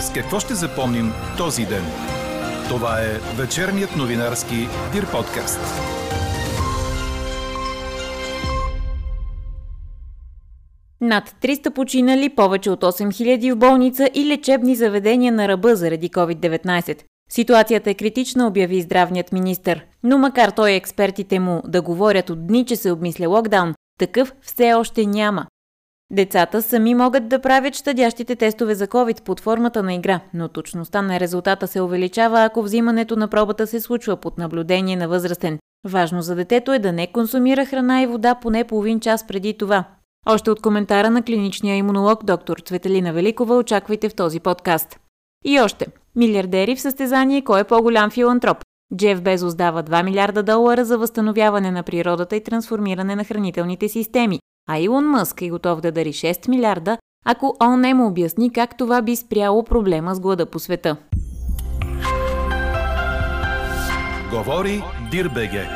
С какво ще запомним този ден? Това е вечерният новинарски Дир подкаст. Над 300 починали, повече от 8000 в болница и лечебни заведения на ръба заради COVID-19. Ситуацията е критична, обяви здравният министр. Но макар той и експертите му да говорят от дни, че се обмисля локдаун, такъв все още няма. Децата сами могат да правят щадящите тестове за COVID под формата на игра, но точността на резултата се увеличава, ако взимането на пробата се случва под наблюдение на възрастен. Важно за детето е да не консумира храна и вода поне половин час преди това. Още от коментара на клиничния имунолог доктор Цветелина Великова очаквайте в този подкаст. И още. Милиардери в състезание кой е по-голям филантроп. Джеф Безос дава 2 милиарда долара за възстановяване на природата и трансформиране на хранителните системи, а Илон Мъск е готов да дари 6 милиарда, ако он не му обясни как това би спряло проблема с глада по света. Говори Дирбеге.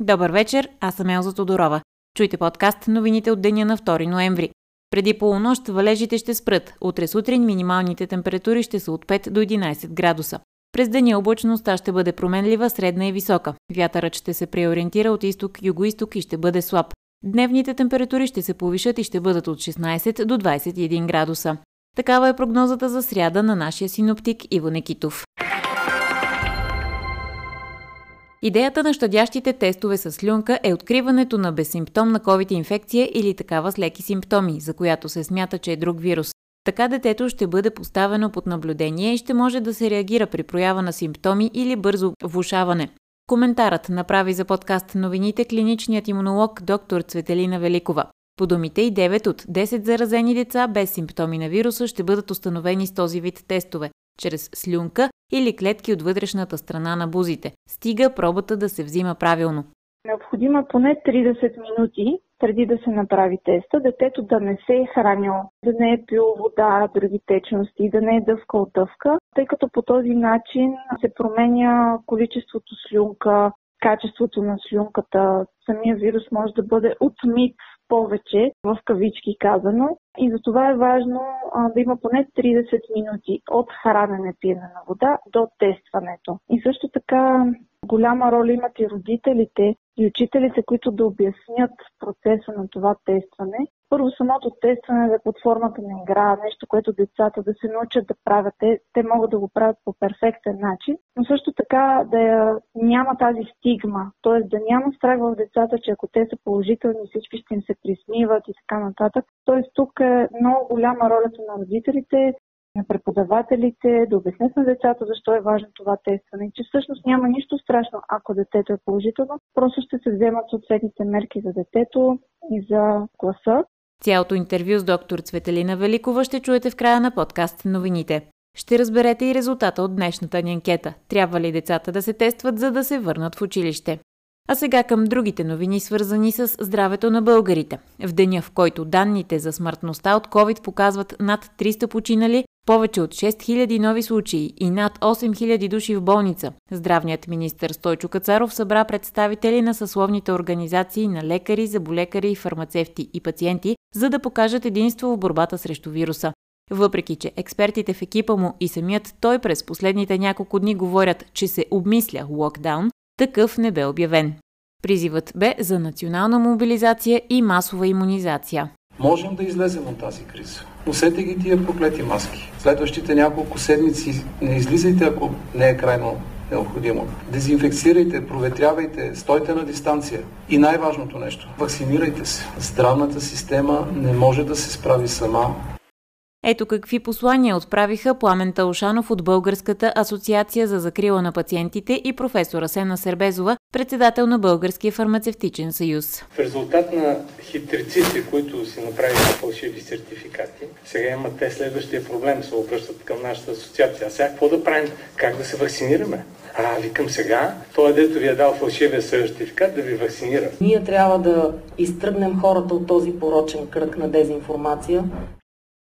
Добър вечер, аз съм Елза Тодорова. Чуйте подкаст новините от деня на 2 ноември. Преди полунощ валежите ще спрат. Утре сутрин минималните температури ще са от 5 до 11 градуса. През деня облачността ще бъде променлива, средна и висока. Вятърът ще се преориентира от изток-югоисток и ще бъде слаб. Дневните температури ще се повишат и ще бъдат от 16 до 21 градуса. Такава е прогнозата за сряда на нашия синоптик Иво Некитов. Идеята на щадящите тестове с слюнка е откриването на безсимптомна COVID-инфекция или такава с леки симптоми, за която се смята, че е друг вирус. Така детето ще бъде поставено под наблюдение и ще може да се реагира при проява на симптоми или бързо влушаване. Коментарът направи за подкаст новините клиничният имунолог доктор Цветелина Великова. По думите и 9 от 10 заразени деца без симптоми на вируса ще бъдат установени с този вид тестове чрез слюнка или клетки от вътрешната страна на бузите. Стига пробата да се взима правилно. Необходимо поне 30 минути преди да се направи теста, детето да не се е хранило, да не е пил вода, други течности, да не е дъвкал дъвка, тъй като по този начин се променя количеството слюнка, качеството на слюнката. Самия вирус може да бъде отмит повече, в кавички казано. И за това е важно а, да има поне 30 минути от хранене, пиене на вода до тестването. И също така голяма роля имат и родителите и учителите, които да обяснят процеса на това тестване първо самото тестване е под формата на игра, нещо, което децата да се научат да правят. Те, те могат да го правят по перфектен начин, но също така да няма тази стигма, т.е. да няма страх в децата, че ако те са положителни, всички ще им се присмиват и така нататък. Т.е. тук е много голяма ролята на родителите, на преподавателите, да обяснят на децата защо е важно това тестване, че всъщност няма нищо страшно, ако детето е положително, просто ще се вземат съответните мерки за детето и за класа. Цялото интервю с доктор Цветелина Великова ще чуете в края на подкаст новините. Ще разберете и резултата от днешната ни анкета. Трябва ли децата да се тестват, за да се върнат в училище? А сега към другите новини, свързани с здравето на българите. В деня, в който данните за смъртността от COVID показват над 300 починали, повече от 6000 нови случаи и над 8000 души в болница. Здравният министр Стойчо Кацаров събра представители на съсловните организации на лекари, заболекари, фармацевти и пациенти, за да покажат единство в борбата срещу вируса. Въпреки, че експертите в екипа му и самият той през последните няколко дни говорят, че се обмисля локдаун, такъв не бе обявен. Призивът бе за национална мобилизация и масова иммунизация. Можем да излезем от тази криза. Носете ги тия проклети маски. Следващите няколко седмици не излизайте, ако не е крайно необходимо. Дезинфекцирайте, проветрявайте, стойте на дистанция. И най-важното нещо – вакцинирайте се. Здравната система не може да се справи сама ето какви послания отправиха Пламен Талшанов от Българската асоциация за закрила на пациентите и професора Сена Сербезова, председател на Българския фармацевтичен съюз. В резултат на хитриците, които си направиха фалшиви сертификати, сега имат те следващия проблем, се обръщат към нашата асоциация. А сега какво да правим? Как да се вакцинираме? А, викам сега, той дето ви е дал фалшивия сертификат да ви вакцинира. Ние трябва да изтръгнем хората от този порочен кръг на дезинформация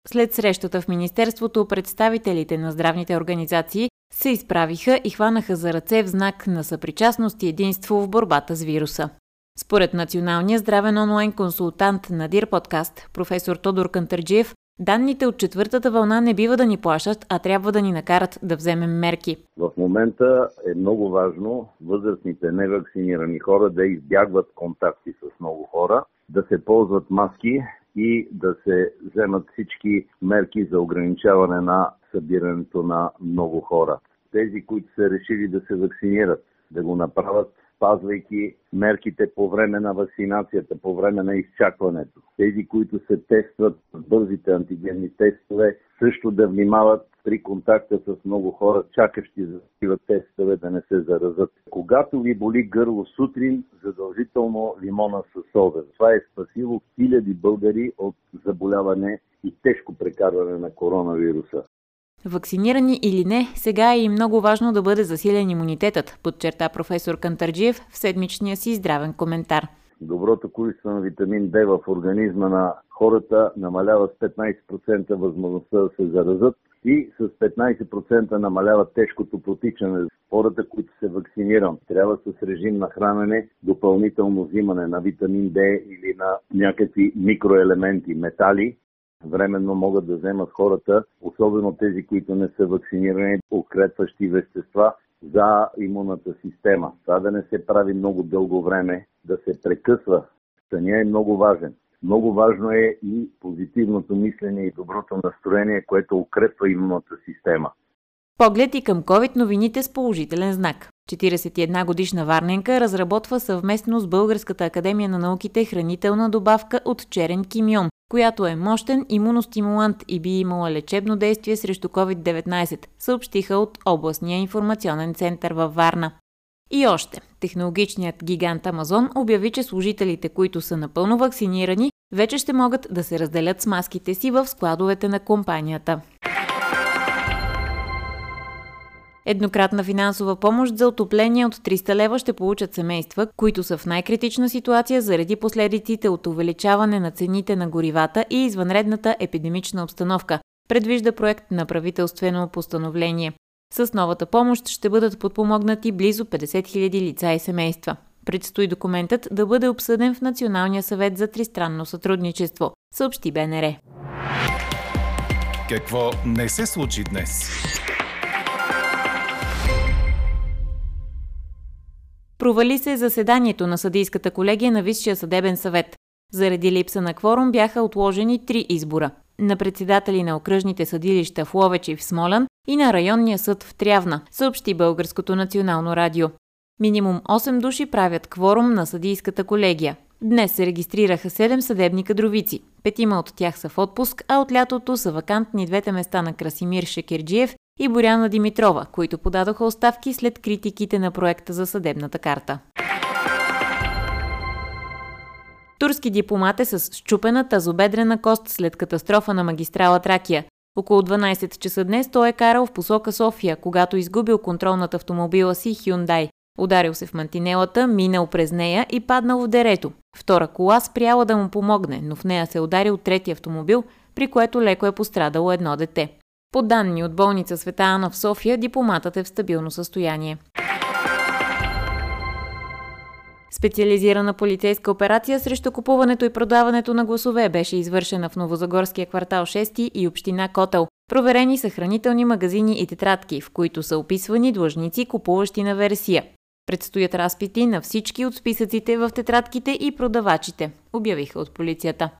след срещата в Министерството, представителите на здравните организации се изправиха и хванаха за ръце в знак на съпричастност и единство в борбата с вируса. Според националния здравен онлайн консултант на Дир подкаст, професор Тодор Кантърджиев, Данните от четвъртата вълна не бива да ни плашат, а трябва да ни накарат да вземем мерки. В момента е много важно възрастните невакцинирани хора да избягват контакти с много хора, да се ползват маски и да се вземат всички мерки за ограничаване на събирането на много хора. Тези, които са решили да се вакцинират, да го направят спазвайки мерките по време на вакцинацията, по време на изчакването. Тези, които се тестват с бързите антигенни тестове, също да внимават при контакта с много хора, чакащи за такива тестове да не се заразат. Когато ви боли гърло сутрин, задължително лимона с сода. Това е спасило хиляди българи от заболяване и тежко прекарване на коронавируса. Вакцинирани или не, сега е и много важно да бъде засилен имунитетът, подчерта професор Кантарджиев в седмичния си здравен коментар. Доброто количество на витамин D в организма на хората намалява с 15% възможността да се заразат и с 15% намалява тежкото протичане. Хората, които се вакцинират, трябва с режим на хранене, допълнително взимане на витамин D или на някакви микроелементи, метали, временно могат да вземат хората, особено тези, които не са вакцинирани, укрепващи вещества за имунната система. Това да не се прави много дълго време, да се прекъсва. Съня е много важен. Много важно е и позитивното мислене и доброто настроение, което укрепва имунната система. Поглед и към COVID новините с положителен знак. 41 годишна Варненка разработва съвместно с Българската академия на науките хранителна добавка от черен кимион, която е мощен имуностимулант и би имала лечебно действие срещу COVID-19, съобщиха от областния информационен център във Варна. И още, технологичният гигант Амазон обяви, че служителите, които са напълно вакцинирани, вече ще могат да се разделят с маските си в складовете на компанията. Еднократна финансова помощ за отопление от 300 лева ще получат семейства, които са в най-критична ситуация заради последиците от увеличаване на цените на горивата и извънредната епидемична обстановка, предвижда проект на правителствено постановление. С новата помощ ще бъдат подпомогнати близо 50 000 лица и семейства. Предстои документът да бъде обсъден в Националния съвет за тристранно сътрудничество, съобщи БНР. Какво не се случи днес? Провали се заседанието на съдийската колегия на Висшия съдебен съвет. Заради липса на кворум бяха отложени три избора – на председатели на окръжните съдилища в Ловеч и в Смолян и на районния съд в Трявна, съобщи Българското национално радио. Минимум 8 души правят кворум на съдийската колегия. Днес се регистрираха 7 съдебни кадровици. Петима от тях са в отпуск, а от лятото са вакантни двете места на Красимир Шекерджиев и Боряна Димитрова, които подадоха оставки след критиките на проекта за съдебната карта. Турски дипломат е с щупена тазобедрена кост след катастрофа на магистрала Тракия. Около 12 часа днес той е карал в посока София, когато изгубил контрол над автомобила си Hyundai. Ударил се в мантинелата, минал през нея и паднал в дерето. Втора кола спряла да му помогне, но в нея се ударил трети автомобил, при което леко е пострадало едно дете. По данни от болница Света Ана в София, дипломатът е в стабилно състояние. Специализирана полицейска операция срещу купуването и продаването на гласове беше извършена в Новозагорския квартал 6 и община Котел. Проверени са хранителни магазини и тетрадки, в които са описвани длъжници, купуващи на версия. Предстоят разпити на всички от списъците в тетрадките и продавачите, обявиха от полицията.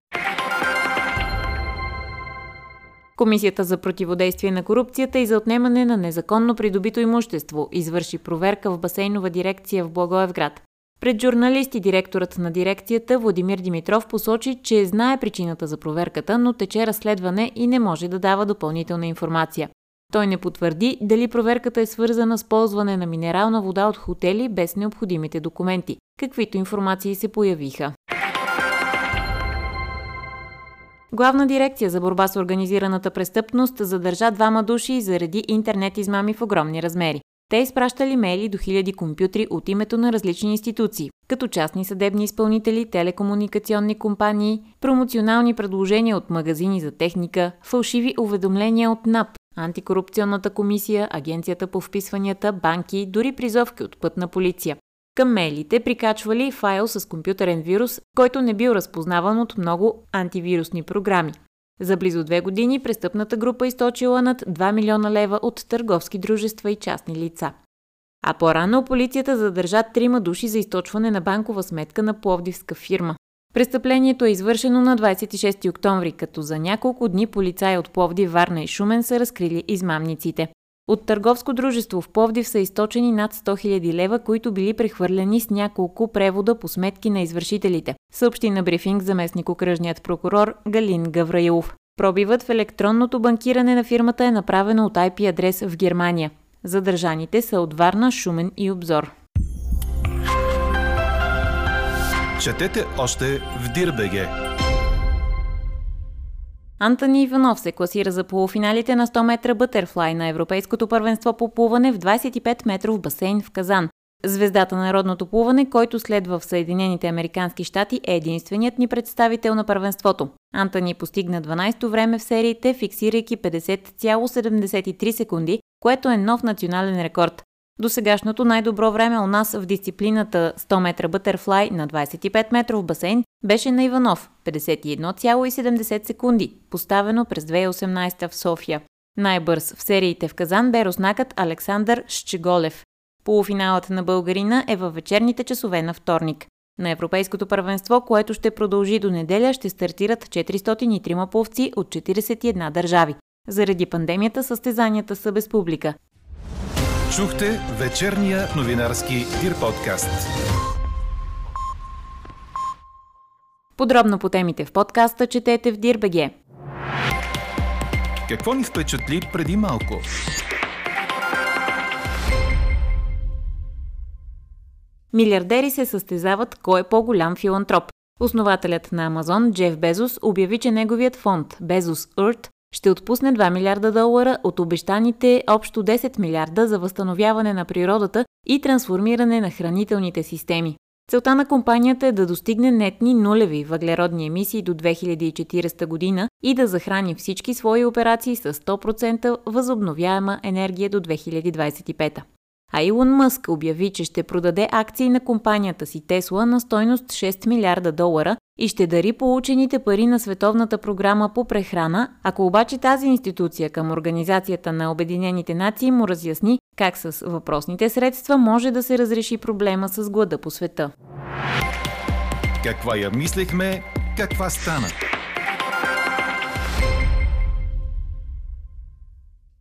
Комисията за противодействие на корупцията и за отнемане на незаконно придобито имущество извърши проверка в басейнова дирекция в Благоевград. Пред журналисти директорът на дирекцията Владимир Димитров посочи, че знае причината за проверката, но тече разследване и не може да дава допълнителна информация. Той не потвърди дали проверката е свързана с ползване на минерална вода от хотели без необходимите документи, каквито информации се появиха. Главна дирекция за борба с организираната престъпност задържа двама души заради интернет измами в огромни размери. Те изпращали мейли до хиляди компютри от името на различни институции, като частни съдебни изпълнители, телекомуникационни компании, промоционални предложения от магазини за техника, фалшиви уведомления от НАП, Антикорупционната комисия, Агенцията по вписванията, банки, дори призовки от пътна полиция. Към мейлите прикачвали файл с компютърен вирус, който не бил разпознаван от много антивирусни програми. За близо две години престъпната група източила над 2 милиона лева от търговски дружества и частни лица. А по-рано полицията задържа трима души за източване на банкова сметка на пловдивска фирма. Престъплението е извършено на 26 октомври, като за няколко дни полицаи от Пловдив, Варна и Шумен са разкрили измамниците. От търговско дружество в Пловдив са източени над 100 000 лева, които били прехвърлени с няколко превода по сметки на извършителите, съобщи на брифинг заместник окръжният прокурор Галин Гавраилов. Пробивът в електронното банкиране на фирмата е направено от IP адрес в Германия. Задържаните са от Варна, Шумен и Обзор. Четете още в Дирбеге. Антони Иванов се класира за полуфиналите на 100 метра бътерфлай на Европейското първенство по плуване в 25 метров басейн в Казан. Звездата на народното плуване, който следва в Съединените Американски щати, е единственият ни представител на първенството. Антони постигна 12-то време в сериите, фиксирайки 50,73 секунди, което е нов национален рекорд. До сегашното най-добро време у нас в дисциплината 100 метра бътерфлай на 25 метров басейн беше на Иванов 51,70 секунди, поставено през 2018 в София. Най-бърз в сериите в Казан бе руснакът Александър Щеголев. Полуфиналът на българина е във вечерните часове на вторник. На Европейското първенство, което ще продължи до неделя, ще стартират 403 пловци от 41 държави. Заради пандемията състезанията са без публика. Чухте вечерния новинарски Дир подкаст. Подробно по темите в подкаста четете в Дирбеге. Какво ни впечатли преди малко? Милиардери се състезават кой е по-голям филантроп. Основателят на Амазон Джеф Безос обяви, че неговият фонд Безос Earth ще отпусне 2 милиарда долара от обещаните общо 10 милиарда за възстановяване на природата и трансформиране на хранителните системи. Целта на компанията е да достигне нетни нулеви въглеродни емисии до 2040 година и да захрани всички свои операции с 100% възобновяема енергия до 2025. А Илон Мъск обяви, че ще продаде акции на компанията си Тесла на стойност 6 милиарда долара и ще дари получените пари на Световната програма по прехрана, ако обаче тази институция към Организацията на Обединените нации му разясни как с въпросните средства може да се разреши проблема с глада по света. Каква я мислехме, каква стана?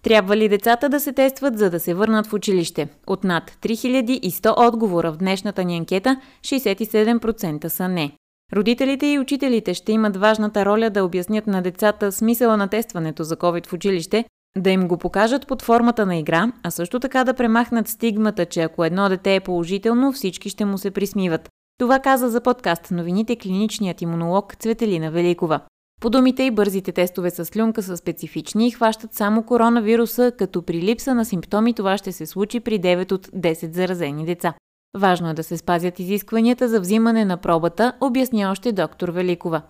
Трябва ли децата да се тестват, за да се върнат в училище? От над 3100 отговора в днешната ни анкета, 67% са не. Родителите и учителите ще имат важната роля да обяснят на децата смисъла на тестването за COVID в училище, да им го покажат под формата на игра, а също така да премахнат стигмата, че ако едно дете е положително, всички ще му се присмиват. Това каза за подкаст новините клиничният имунолог Цветелина Великова. По думите и бързите тестове с слюнка са специфични и хващат само коронавируса, като при липса на симптоми това ще се случи при 9 от 10 заразени деца. Важно е да се спазят изискванията за взимане на пробата, обясня още доктор Великова.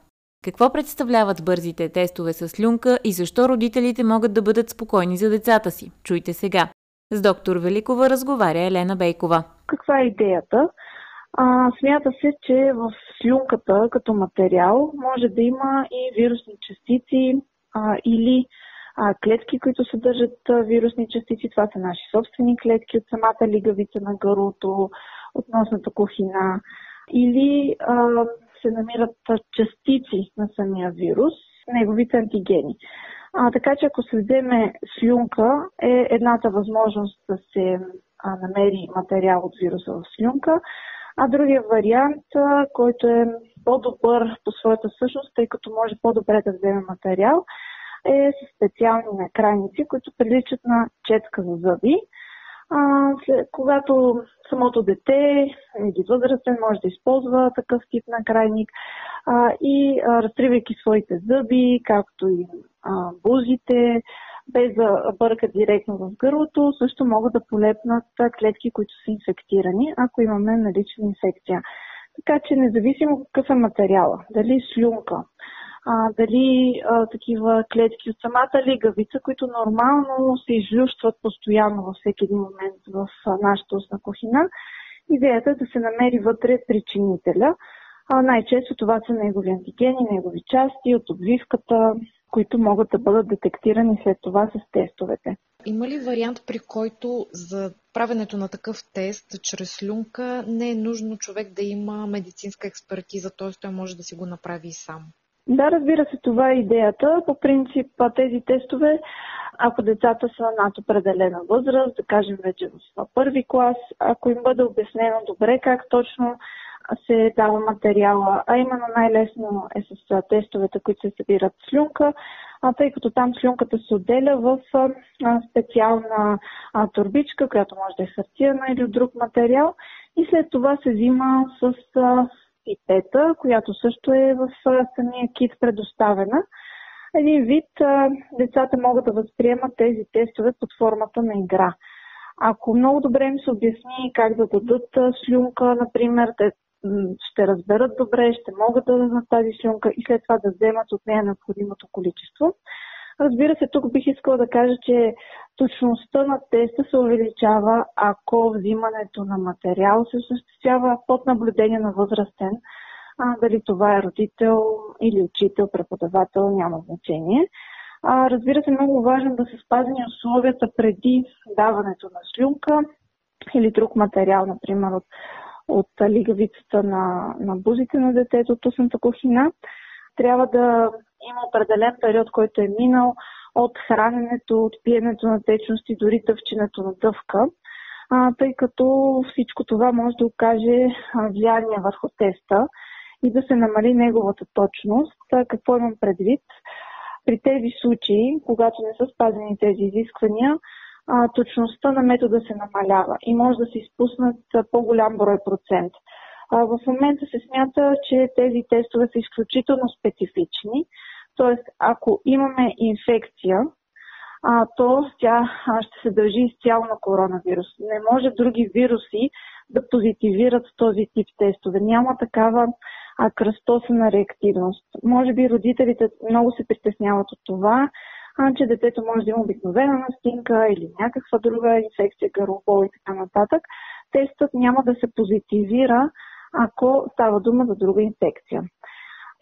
Какво представляват бързите тестове с слюнка и защо родителите могат да бъдат спокойни за децата си? Чуйте сега. С доктор Великова разговаря Елена Бейкова. Каква е идеята? А, смята се, че в слюнката като материал може да има и вирусни частици а, или а, клетки, които съдържат а, вирусни частици. Това са наши собствени клетки от самата лигавица на гърлото, от носната кухина. Или а, се намират частици на самия вирус, неговите антигени. А, така че ако се вземе слюнка, е едната възможност да се а, намери материал от вируса в слюнка. А другия вариант, който е по-добър по своята същност, тъй като може по-добре да вземе материал, е с специални накрайници, които приличат на четка за зъби. А, след, когато самото дете или възрастен може да използва такъв тип накрайник а, и а, разтривайки своите зъби, както и а, бузите, без да бъркат директно в гърлото, също могат да полепнат клетки, които са инфектирани, ако имаме налична инфекция. Така че независимо какъв е материала, дали слюнка, а, дали а, такива клетки от самата лигавица, които нормално се излющват постоянно във всеки един момент в нашата устна кухина, идеята е да се намери вътре причинителя. А, най-често това са негови антигени, негови части от обвивката, които могат да бъдат детектирани след това с тестовете. Има ли вариант, при който за правенето на такъв тест чрез слюнка не е нужно човек да има медицинска експертиза, т.е. той може да си го направи и сам? Да, разбира се, това е идеята. По принцип тези тестове, ако децата са над определена възраст, да кажем вече в първи клас, ако им бъде обяснено добре как точно се дава материала, а именно най-лесно е с тестовете, които се събират слюнка, тъй като там слюнката се отделя в специална турбичка, която може да е хартияна или друг материал и след това се взима с а, пипета, която също е в самия кит предоставена. Един вид децата могат да възприемат тези тестове под формата на игра. Ако много добре им се обясни как да дадат слюнка, например, те ще разберат добре, ще могат да дадат тази слюнка и след това да вземат от нея необходимото количество. Разбира се, тук бих искала да кажа, че точността на теста се увеличава, ако взимането на материал се осъществява под наблюдение на възрастен. А, дали това е родител или учител, преподавател, няма значение. А, разбира се, много важно да се спазени условията преди даването на слюнка или друг материал, например от от лигавицата на, на бузите на детето, от устната кухина. Трябва да има определен период, който е минал от храненето, от пиенето на течности, дори дъвченето на дъвка, а, тъй като всичко това може да окаже влияние върху теста и да се намали неговата точност. Какво имам предвид? При тези случаи, когато не са спазени тези изисквания, точността на метода се намалява и може да се изпуснат по-голям брой процент. А, в момента се смята, че тези тестове са изключително специфични, т.е. ако имаме инфекция, а, то тя ще се дължи изцяло на коронавирус. Не може други вируси да позитивират този тип тестове. Няма такава а, кръстосана реактивност. Може би родителите много се притесняват от това, а, че детето може да има обикновена настинка или някаква друга инфекция, гърлобол и така нататък. Тестът няма да се позитивира, ако става дума за друга инфекция.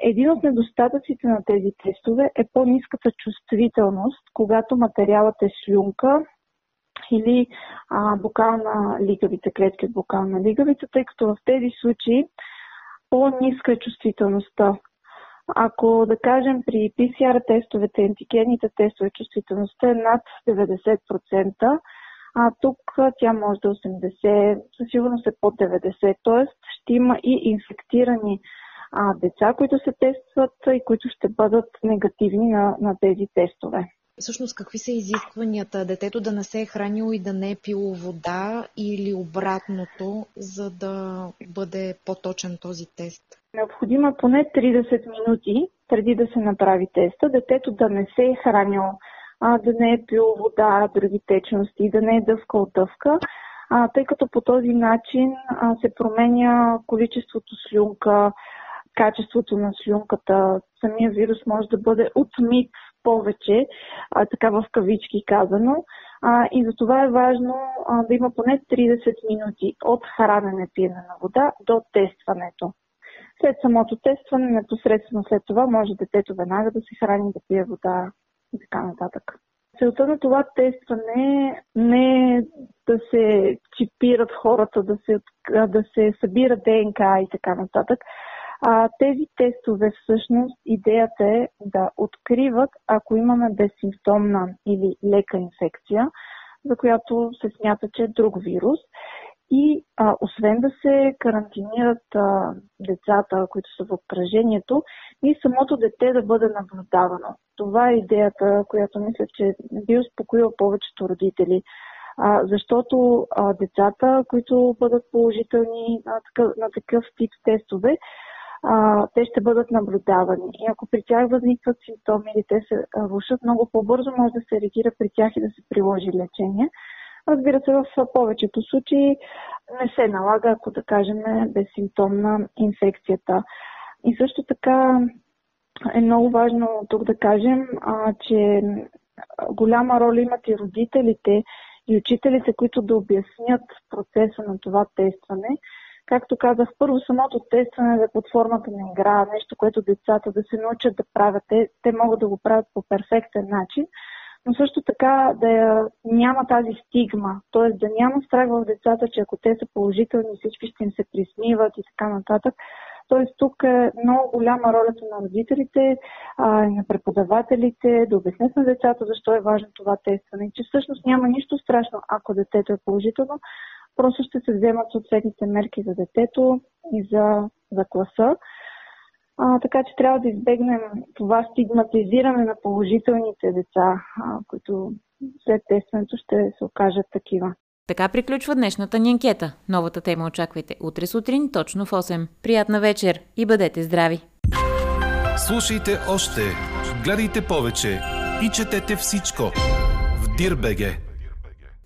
Един от недостатъците на тези тестове е по-низката чувствителност, когато материалът е слюнка или а, букална лигавица, клетки от букална лигавица, тъй като в тези случаи по-ниска е чувствителността ако, да кажем, при PCR тестовете, антигенните тестове, чувствителността е над 90%, а тук тя може да е 80, със сигурност е под 90, т.е. ще има и инфектирани а, деца, които се тестват и които ще бъдат негативни на, на тези тестове. Всъщност, какви са изискванията? Детето да не се е хранило и да не е пило вода или обратното, за да бъде по-точен този тест? Необходимо е поне 30 минути преди да се направи теста, детето да не се е хранило, а, да не е пило вода, други течности, да не е дъвкал дъвка, а, тъй като по този начин а, се променя количеството слюнка, качеството на слюнката. Самия вирус може да бъде отмит повече, а, така в кавички казано. А, и за това е важно а, да има поне 30 минути от хранене, пиене на вода до тестването. След самото тестване, непосредствено след това, може детето веднага да се храни, да пие вода и така нататък. Целта на това тестване не е да се чипират хората, да се, да се събира ДНК и така нататък. А, тези тестове всъщност идеята е да откриват, ако имаме безсимптомна или лека инфекция, за която се смята, че е друг вирус и а, освен да се карантинират а, децата, които са в обкръжението, и самото дете да бъде наблюдавано. Това е идеята, която мисля, че би успокоила повечето родители. А, защото а, децата, които бъдат положителни на такъв, на такъв тип тестове, а, те ще бъдат наблюдавани. И ако при тях възникват симптоми или те се влушат много по-бързо, може да се реагира при тях и да се приложи лечение. Разбира се, в повечето случаи не се налага, ако да кажем, безсимптомна инфекцията. И също така е много важно тук да кажем, а, че голяма роля имат и родителите и учителите, които да обяснят процеса на това тестване, Както казах, първо самото тестване да е под формата на игра, нещо, което децата да се научат да правят. Те, те могат да го правят по перфектен начин, но също така да няма тази стигма, т.е. да няма страх в децата, че ако те са положителни, всички ще им се присмиват и така нататък. Тоест тук е много голяма ролята на родителите а, и на преподавателите да обяснят на децата защо е важно това тестване че всъщност няма нищо страшно, ако детето е положително, просто ще се вземат съответните мерки за детето и за, за класа. А, така че трябва да избегнем това стигматизиране на положителните деца, а, които след тестването ще се окажат такива. Така приключва днешната ни анкета. Новата тема очаквайте утре сутрин, точно в 8. Приятна вечер и бъдете здрави! Слушайте още, гледайте повече и четете всичко в Дирбеге.